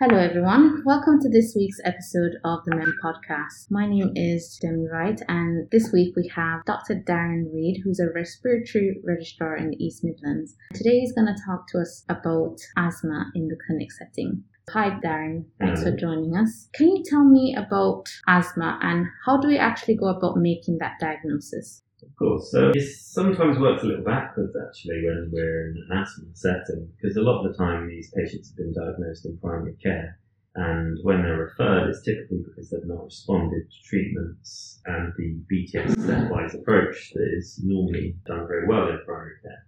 Hello, everyone. Welcome to this week's episode of the MEM podcast. My name is Demi Wright, and this week we have Dr. Darren Reid, who's a respiratory registrar in the East Midlands. Today he's going to talk to us about asthma in the clinic setting. Hi, Darren. Thanks for joining us. Can you tell me about asthma and how do we actually go about making that diagnosis? Of course. So it sometimes works a little backwards actually when we're in an asthma setting because a lot of the time these patients have been diagnosed in primary care and when they're referred it's typically because they've not responded to treatments and the BTS stepwise approach that is normally done very well in primary care.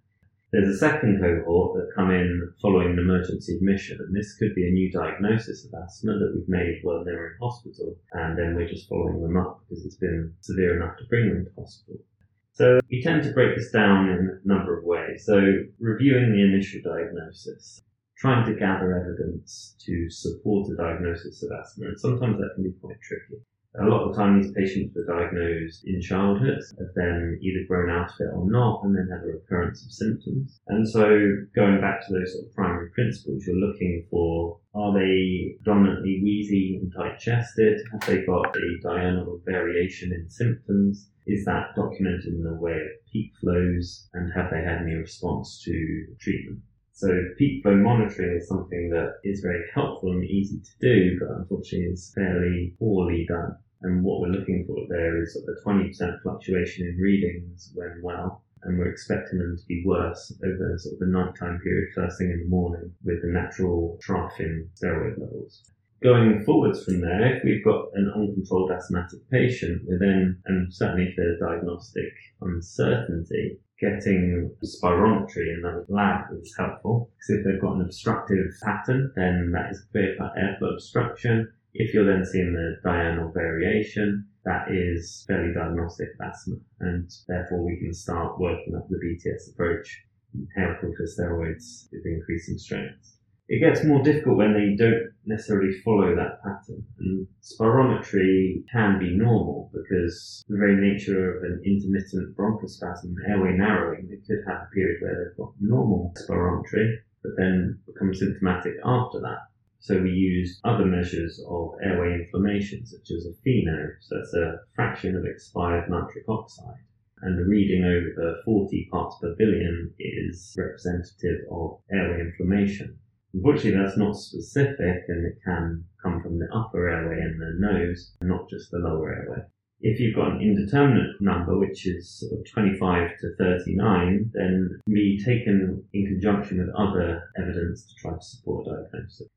There's a second cohort that come in following an emergency admission, and this could be a new diagnosis of asthma that we've made while they're in hospital, and then we're just following them up because it's been severe enough to bring them to hospital. So we tend to break this down in a number of ways. So reviewing the initial diagnosis, trying to gather evidence to support a diagnosis of asthma, and sometimes that can be quite tricky. A lot of the time these patients were diagnosed in childhood, have then either grown out of it or not, and then had a recurrence of symptoms. And so going back to those sort of primary principles, you're looking for are they predominantly wheezy and tight chested? Have they got a diurnal variation in symptoms? Is that documented in the way of peak flows? And have they had any response to treatment? So peak flow monitoring is something that is very helpful and easy to do, but unfortunately is fairly poorly done. And what we're looking for there is a 20% fluctuation in readings when well, and we're expecting them to be worse over sort of the nighttime period, first thing in the morning, with the natural trough in steroid levels. Going forwards from there, if we've got an uncontrolled asthmatic patient, we're then, and certainly if there's diagnostic uncertainty, getting spirometry in the lab is helpful. Because if they've got an obstructive pattern, then that is clear cut airflow obstruction. If you're then seeing the diurnal variation, that is fairly diagnostic of asthma, and therefore we can start working up the BTS approach, inhale corticosteroids with increasing strength. It gets more difficult when they don't necessarily follow that pattern. And spirometry can be normal because the very nature of an intermittent bronchospasm, airway narrowing, they could have a period where they've got normal spirometry, but then become symptomatic after that. So we use other measures of airway inflammation, such as a FeNO, so that's a fraction of expired nitric oxide. And the reading over 40 parts per billion is representative of airway inflammation. Unfortunately, that's not specific and it can come from the upper airway and the nose, and not just the lower airway. If you've got an indeterminate number, which is sort of 25 to 39, then be taken in conjunction with other evidence to try to support diagnosis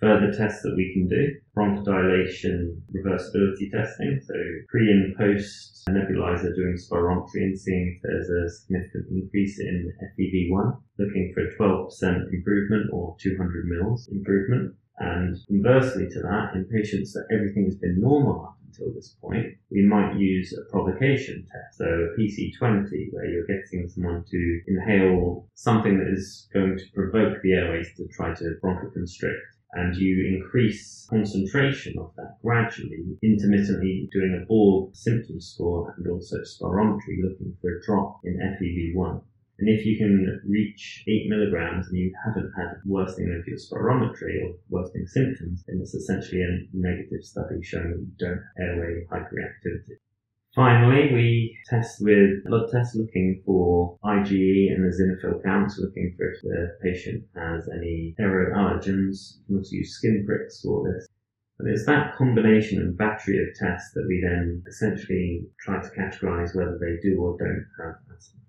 further tests that we can do. Bronchodilation reversibility testing, so pre and post nebulizer doing spirometry and seeing if there's a significant increase in FEV1, looking for a 12% improvement or 200 mils improvement. And conversely to that, in patients that everything has been normal up until this point, we might use a provocation test, so a PC20, where you're getting someone to inhale something that is going to provoke the airways to try to bronchoconstrict and you increase concentration of that gradually, intermittently doing a Borg symptom score and also spirometry looking for a drop in FEV1. And if you can reach 8 milligrams and you haven't had worsening of your spirometry or worsening symptoms, then it's essentially a negative study showing that you don't have airway hyperreactivity. Finally, we test with blood tests looking for IgE and the eosinophil counts, looking for if the patient has any aeroallergens. You can also use skin pricks for this. And it's that combination and battery of tests that we then essentially try to categorize whether they do or don't have asthma.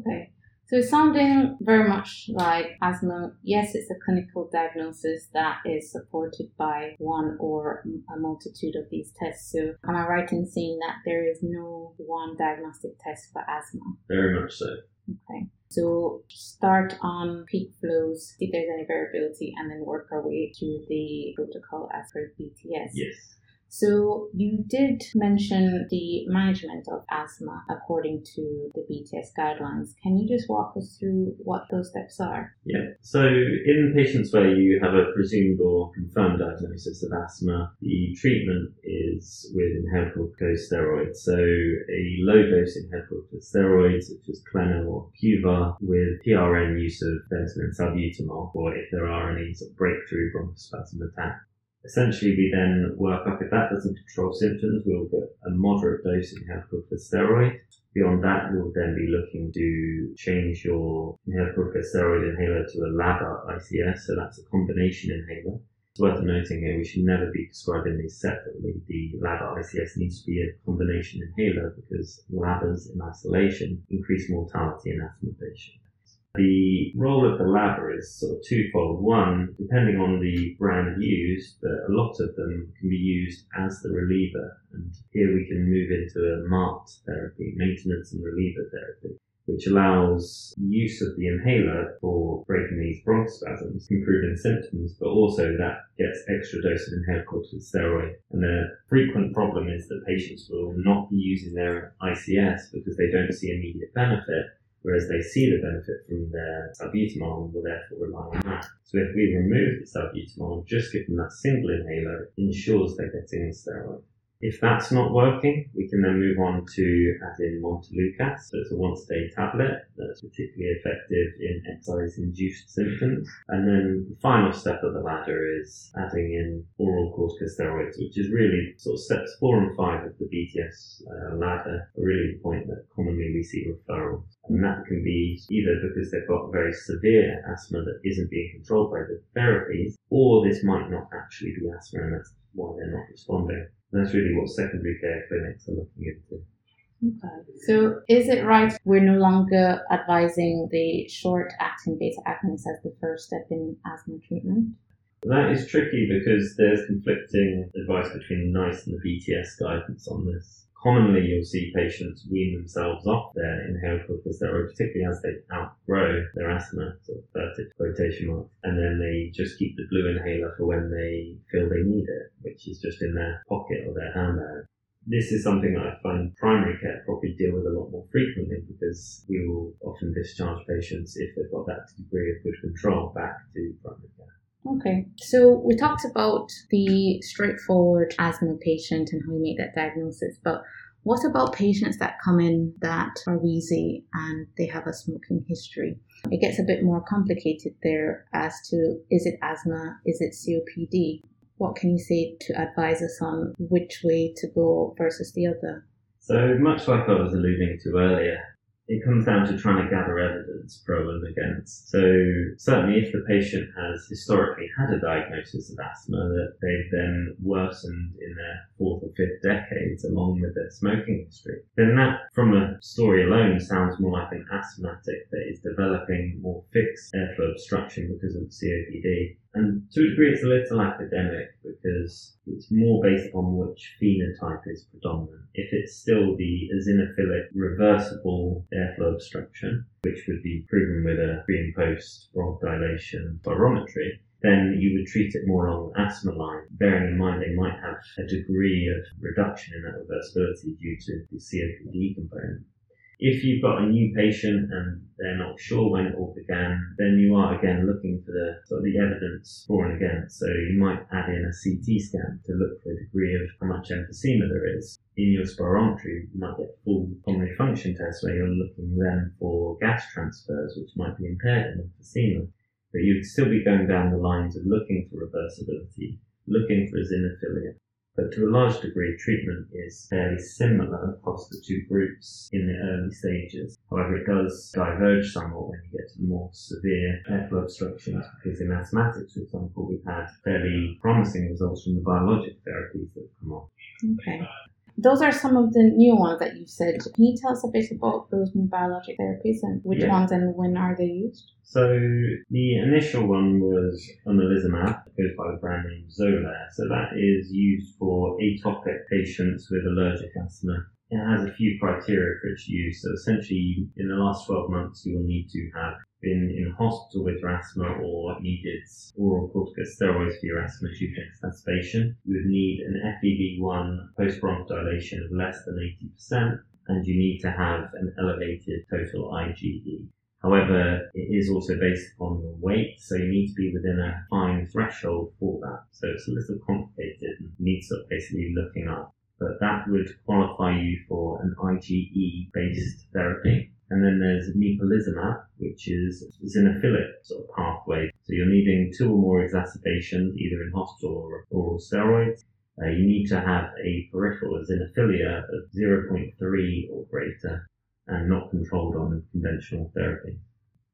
Okay. So it's sounding very much like asthma. Yes, it's a clinical diagnosis that is supported by one or a multitude of these tests. So am I right in saying that there is no one diagnostic test for asthma? Very much so. Okay. So start on peak flows, see if there's any variability, and then work our way through the protocol as per BTS. Yes. So you did mention the management of asthma according to the BTS guidelines. Can you just walk us through what those steps are? Yeah. So in patients where you have a presumed or confirmed diagnosis of asthma, the treatment is with inhaled corticosteroids. So a low dose inhaled corticosteroids, such as Clenil or Qvar, with PRN use of ventolin salbutamol, or if there are any sort of breakthrough bronchospasm attack Essentially, we then work up. If that doesn't control symptoms, we'll get a moderate dose of corticosteroid. Beyond that, we'll then be looking to change your inhaled corticosteroid inhaler to a LABA ICS, so that's a combination inhaler. It's worth noting here we should never be prescribing these separately. The LABA ICS needs to be a combination inhaler because LABAs in isolation increase mortality in asthma patients. The role of the LABA is sort of twofold. One, depending on the brand used, but a lot of them can be used as the reliever. And here we can move into a MART therapy, maintenance and reliever therapy, which allows use of the inhaler for breaking these bronchospasms, improving symptoms, but also that gets extra dose of inhaled corticosteroid. And the frequent problem is that patients will not be using their ICS because they don't see immediate benefit whereas they see the benefit from their salbutamol and will therefore rely on that. So if we remove the salbutamol just give them that single inhaler, ensures they're getting the steroid. If that's not working, we can then move on to add in Montelukast. So it's a once day tablet that's particularly effective in exercise-induced symptoms. And then the final step of the ladder is adding in oral corticosteroids, which is really sort of steps four and five of the BTS uh, ladder, really the point that commonly we see referrals. And that can be either because they've got very severe asthma that isn't being controlled by the therapies, or this might not actually be asthma and that's why they're not responding. And that's really what secondary care clinics are looking into. Okay. So is it right we're no longer advising the short acting beta agonist as the first step in asthma treatment? That is tricky because there's conflicting advice between NICE and the BTS guidance on this commonly you'll see patients wean themselves off their inhaled corticosteroid, particularly as they outgrow their asthma, sort of verted quotation marks, and then they just keep the blue inhaler for when they feel they need it, which is just in their pocket or their handbag. This is something that I find primary care probably deal with a lot more frequently because we will often discharge patients if they've got that degree of good control back to primary care. Okay, so we talked about the straightforward asthma patient and how we make that diagnosis, but what about patients that come in that are wheezy and they have a smoking history? It gets a bit more complicated there as to is it asthma, is it COPD? What can you say to advise us on which way to go versus the other? So, much like I was alluding to earlier, it comes down to trying to gather evidence pro and against. So certainly if the patient has historically had a diagnosis of asthma that they've then worsened in their fourth or fifth decades along with their smoking history, then that from a story alone sounds more like an asthmatic that is developing more fixed airflow obstruction because of COPD and to a degree, it's a little academic because it's more based on which phenotype is predominant. If it's still the eosinophilic reversible airflow obstruction, which would be proven with a pre and post bronchodilation spirometry, then you would treat it more along the asthma line, bearing in mind they might have a degree of reduction in that reversibility due to the COPD component. If you've got a new patient and they're not sure when it all began, then you are again looking for the sort of the evidence for and against. So you might add in a CT scan to look for a degree of how much emphysema there is. In your spirometry, you might get full pulmonary function tests where you're looking then for gas transfers, which might be impaired in emphysema. But you'd still be going down the lines of looking for reversibility, looking for eosinophilia, but to a large degree, treatment is fairly similar across the two groups in the early stages. However, it does diverge somewhat when you get to the more severe airflow obstructions, because in asthmatics, for example, we've had fairly promising results from the biologic therapies that have come on. Okay. Those are some of the new ones that you said. Can you tell us a bit about those new biologic therapies and which yeah. ones and when are they used? So the initial one was omalizumab, goes by the brand name Xolair. So that is used for atopic patients with allergic asthma. It has a few criteria for its use. So essentially, in the last 12 months, you will need to have been in hospital with your asthma or needed oral corticosteroids for your asthma due to exacerbation, you would need an FEV1 post-bronchodilation of less than 80%, and you need to have an elevated total IgE. However, it is also based upon your weight, so you need to be within a fine threshold for that. So it's a little complicated and needs basically looking up. But that would qualify you for an IgE based therapy. And then there's mepolizumab, which is eosinophilic sort of pathway. So you're needing two or more exacerbations, either in hospital or oral steroids. Uh, you need to have a peripheral eosinophilia of 0.3 or greater and not controlled on conventional therapy.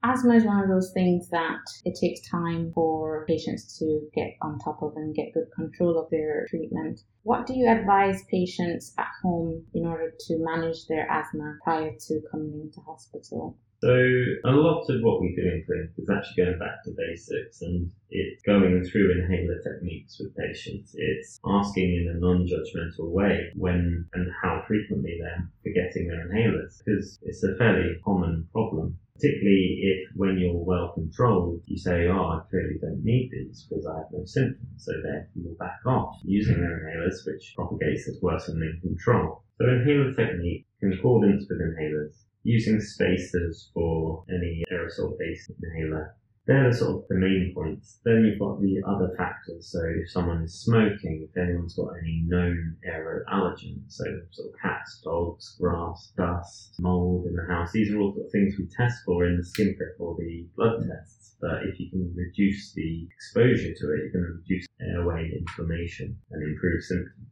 Asthma is one of those things that it takes time for patients to get on top of and get good control of their treatment. What do you advise patients at home in order to manage their asthma prior to coming into hospital? So a lot of what we do in clinic is actually going back to basics and it's going through inhaler techniques with patients. It's asking in a non-judgmental way when and how frequently they're forgetting their inhalers because it's a fairly common problem. Particularly if when you're well controlled, you say, oh, I clearly don't need these because I have no symptoms. So therefore you'll back off using their inhalers, which propagates as worsening control. So inhaler technique, concordance with inhalers, using spacers for any aerosol-based inhaler. They're the sort of the main points. Then you've got the other factors. So if someone is smoking, if anyone's got any known aero allergens, so sort of cats, dogs, grass, dust, mold in the house, these are all things we test for in the skin prick or the blood tests. But if you can reduce the exposure to it, you're going to reduce airway inflammation and improve symptoms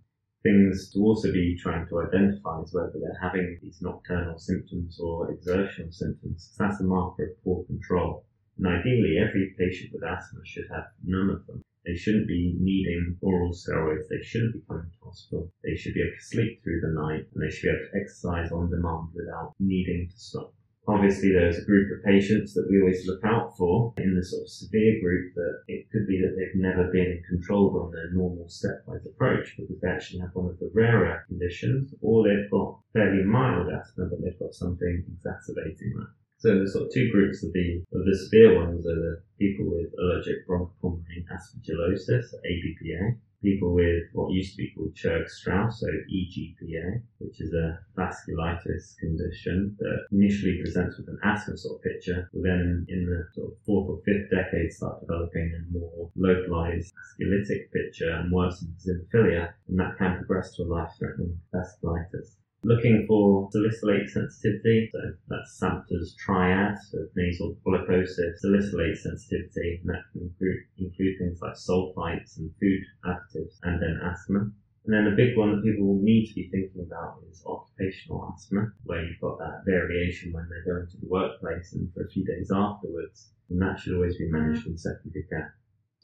things to also be trying to identify is whether they're having these nocturnal symptoms or exertional symptoms. That's a marker of poor control. And ideally, every patient with asthma should have none of them. They shouldn't be needing oral steroids. They shouldn't be coming to hospital. They should be able to sleep through the night and they should be able to exercise on demand without needing to stop. Obviously, there's a group of patients that we always look out for in the sort of severe group that it could be that they've never been controlled on their normal stepwise approach because they actually have one of the rarer conditions or they've got fairly mild asthma but they've got something exacerbating that. So the sort of two groups of the of the severe ones are the people with allergic bronchopulmonary aspergillosis, ABPA, people with what used to be called Churg-Strauss, so EGPA, which is a vasculitis condition that initially presents with an asthma sort of picture, but then in the sort of fourth or fifth decade start developing a more localized vasculitic picture and worsen eosinophilia, and that can progress to a life-threatening vasculitis looking for salicylate sensitivity. So that's Samter's triad of nasal polyposis, salicylate sensitivity, and that can include, things like sulfites and food additives, and then asthma. And then a big one that people need to be thinking about is occupational asthma, where you've got that variation when they're going to the workplace and for a few days afterwards. And that should always be managed in secondary care.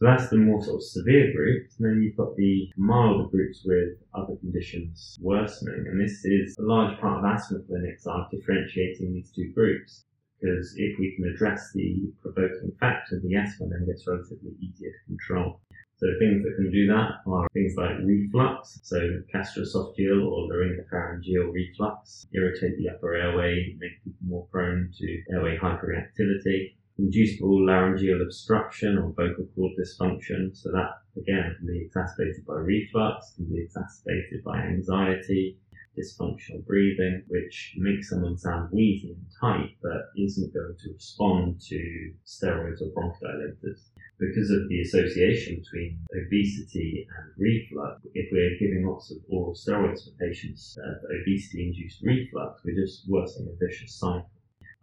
So that's the more sort of severe groups. And then you've got the milder groups with other conditions worsening. And this is a large part of asthma clinics are differentiating these two groups. Because if we can address the provoking factor, the asthma then gets relatively easier to control. So things that can do that are things like reflux, so gastroesophageal or laryngopharyngeal reflux, irritate the upper airway, make people more prone to airway hyperreactivity, inducible laryngeal obstruction or vocal cord dysfunction. So that again can be exacerbated by reflux, can be exacerbated by anxiety, dysfunctional breathing, which makes someone sound wheezy and tight, but isn't going to respond to steroids or bronchodilators. Because of the association between obesity and reflux, if we're giving lots of oral steroids for patients uh, obesity-induced reflux, we're just worsening a vicious cycle.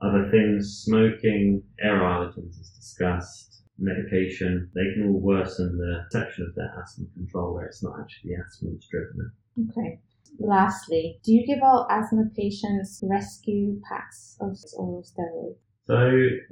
Other things, smoking, air allergens is discussed, medication, they can all worsen the perception of their asthma control where it's not actually asthma that's driven it. Okay. Lastly, do you give all asthma patients rescue packs of oral steroids? So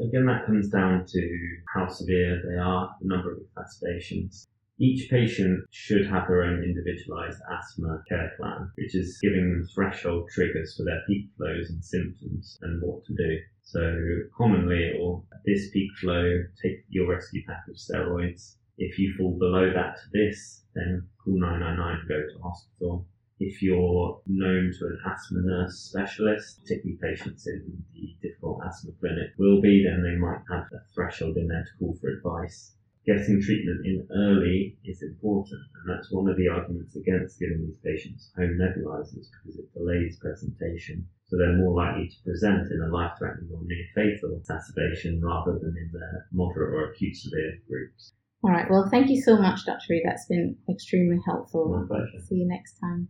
again, that comes down to how severe they are, the number of exacerbations. Each patient should have their own individualized asthma care plan, which is giving them threshold triggers for their peak flows and symptoms and what to do. So commonly, or this peak flow, take your rescue pack of steroids. If you fall below that to this, then call 999 and go to hospital. if you're known to an asthma nurse specialist, particularly patients in the difficult asthma clinic will be, then they might have a threshold in there to call for advice. Getting treatment in early is important, and that's one of the arguments against giving these patients home nebulizers because it delays presentation. So they're more likely to present in a life-threatening or near-fatal exacerbation rather than in the moderate or acute severe groups. All right. Well, thank you so much, Dr. Reid. That's been extremely helpful. My pleasure. See you next time.